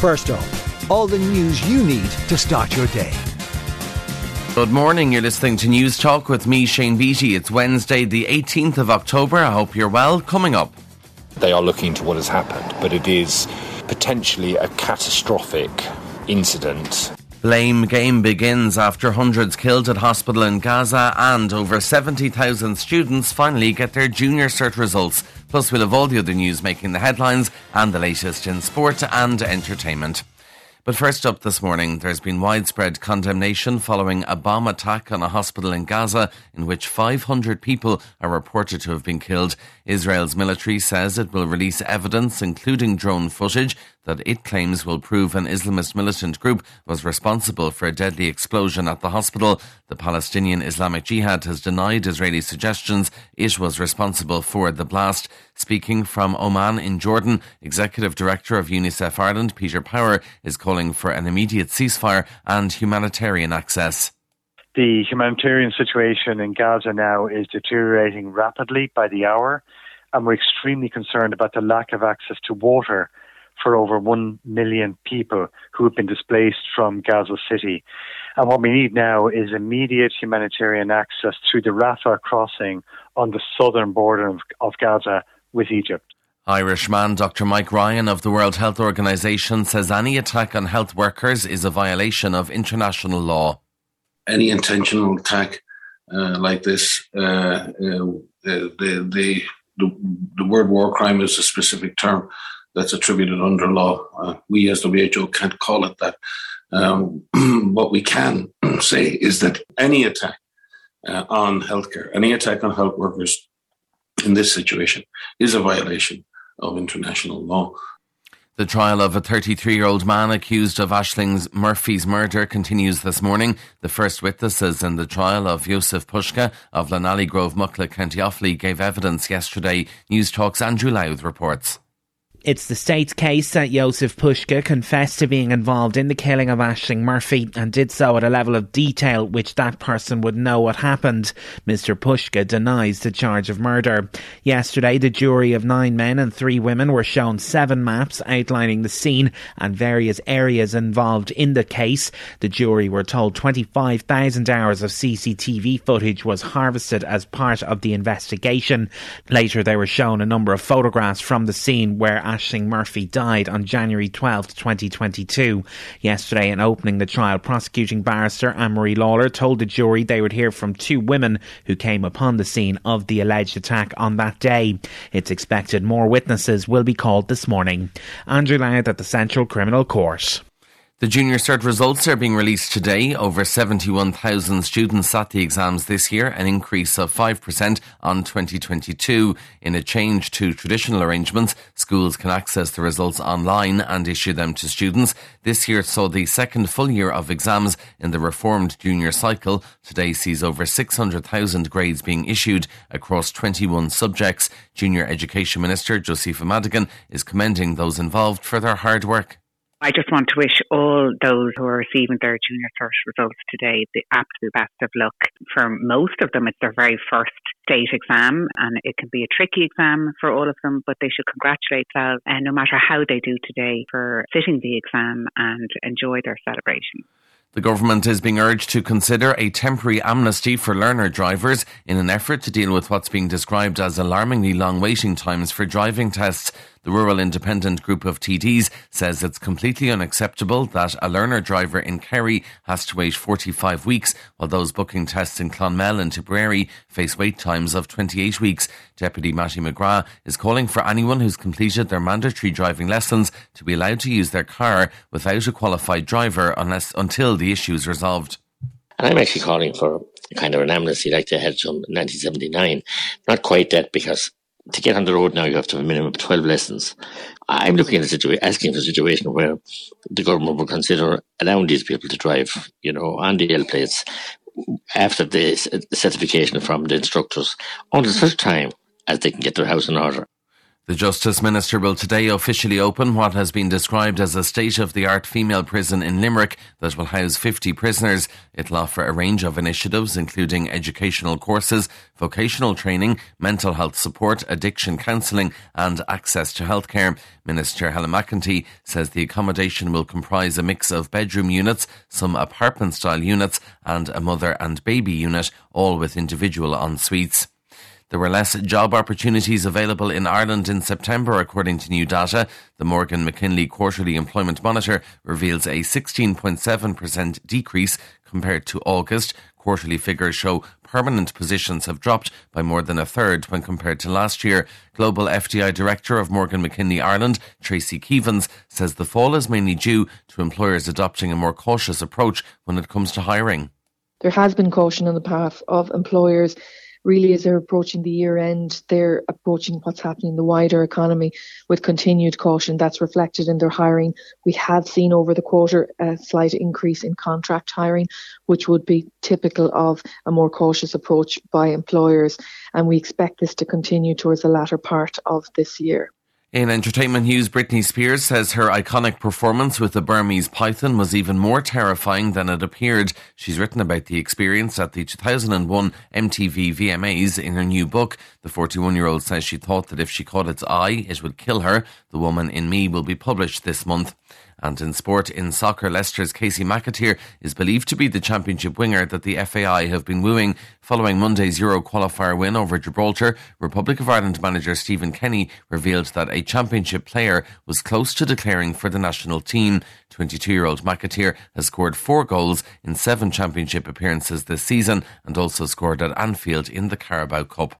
First up, all the news you need to start your day. Good morning. You're listening to Newstalk with me, Shane Beatty. It's Wednesday, the 18th of October. I hope you're well. Coming up. They are looking into what has happened, but it is potentially a catastrophic incident. Blame game begins after hundreds killed at hospital in Gaza and over 70,000 students finally get their junior cert results. Plus, we'll have all the other news making the headlines and the latest in sport and entertainment. But first up this morning, there's been widespread condemnation following a bomb attack on a hospital in Gaza in which 500 people are reported to have been killed. Israel's military says it will release evidence, including drone footage, that it claims will prove an Islamist militant group was responsible for a deadly explosion at the hospital. The Palestinian Islamic Jihad has denied Israeli suggestions it was responsible for the blast. Speaking from Amman in Jordan, Executive Director of UNICEF Ireland, Peter Power, is for an immediate ceasefire and humanitarian access. The humanitarian situation in Gaza now is deteriorating rapidly by the hour, and we're extremely concerned about the lack of access to water for over 1 million people who have been displaced from Gaza City. And what we need now is immediate humanitarian access through the Rafah crossing on the southern border of, of Gaza with Egypt. Irishman Dr. Mike Ryan of the World Health Organization says any attack on health workers is a violation of international law. Any intentional attack uh, like this, uh, uh, the, the, the, the word war crime is a specific term that's attributed under law. Uh, we as WHO can't call it that. Um, what we can say is that any attack uh, on healthcare, any attack on health workers in this situation is a violation of international law. The trial of a 33 year old man accused of Ashling Murphy's murder continues this morning. The first witnesses in the trial of Joseph Puska of Lynally Grove, Mucklagh, County Offaly gave evidence yesterday. Newstalk's Andrew Louth reports. It's the state's case that Joseph Puska confessed to being involved in the killing of Ashling Murphy and did so at a level of detail which that person would know what happened. Mr. Puska denies the charge of murder. Yesterday, the jury of nine men and three women were shown seven maps outlining the scene and various areas involved in the case. The jury were told 25,000 hours of CCTV footage was harvested as part of the investigation. Later, they were shown a number of photographs from the scene where Ashling Murphy died on January 12, 2022. Yesterday, in opening the trial, prosecuting barrister Anne-Marie Lawlor told the jury they would hear from two women who came upon the scene of the alleged attack on that day. It's expected more witnesses will be called this morning. Andrew Louth at the Central Criminal Court. The junior cert results are being released today. Over 71,000 students sat the exams this year, an increase of 5% on 2022. In a change to traditional arrangements, schools can access the results online and issue them to students. This year saw the second full year of exams in the reformed junior cycle. Today sees over 600,000 grades being issued across 21 subjects. Junior Education Minister Josepha Madigan is commending those involved for their hard work. I just want to wish all those who are receiving their junior cert results today the absolute best of luck. For most of them, it's their very first state exam, and it can be a tricky exam for all of them, but they should congratulate themselves, and no matter how they do today, for sitting the exam and enjoy their celebration. The government is being urged to consider a temporary amnesty for learner drivers in an effort to deal with what's being described as alarmingly long waiting times for driving tests. The Rural Independent Group of TDs says it's completely unacceptable that a learner driver in Kerry has to wait 45 weeks, while those booking tests in Clonmel and Tipperary face wait times of 28 weeks. Deputy Mattie McGrath is calling for anyone who's completed their mandatory driving lessons to be allowed to use their car without a qualified driver unless until the issue is resolved. And I'm actually calling for kind of an amnesty like they had from 1979. Not quite that because to get on the road now, you have to have a minimum of 12 lessons. I'm looking at a situation, asking for a situation where the government will consider allowing these people to drive, you know, on the L plates after the certification from the instructors until such time as they can get their house in order. The Justice Minister will today officially open what has been described as a state of the art female prison in Limerick that will house 50 prisoners. It'll offer a range of initiatives, including educational courses, vocational training, mental health support, addiction counselling, and access to healthcare. Minister Helen McEntee says the accommodation will comprise a mix of bedroom units, some apartment style units, and a mother and baby unit, all with individual en suites. There were less job opportunities available in Ireland in September, according to new data. The Morgan McKinley Quarterly Employment Monitor reveals a 16.7% decrease compared to August. Quarterly figures show permanent positions have dropped by more than a third when compared to last year. Global FDI Director of Morgan McKinley Ireland, Trayc Keevans, says the fall is mainly due to employers adopting a more cautious approach when it comes to hiring. There has been caution on the path of employers really as they're approaching the year end, they're approaching what's happening in the wider economy with continued caution. That's reflected in their hiring. We have seen over the quarter a slight increase in contract hiring, which would be typical of a more cautious approach by employers. And we expect this to continue towards the latter part of this year. In entertainment news, Britney Spears says her iconic performance with the Burmese python was even more terrifying than it appeared. She's written about the experience at the 2001 MTV VMAs in her new book. The 41 year old says she thought that if she caught its eye, it would kill her. The Woman in Me will be published this month. And in sport, in soccer, Leicester's Kasey McAteer is believed to be the championship winger that the FAI have been wooing following Monday's Euro qualifier win over Gibraltar. Republic of Ireland manager Stephen Kenny revealed that a championship player was close to declaring for the national team. 22 year old McAteer has scored four goals in seven championship appearances this season and also scored at Anfield in the Carabao Cup.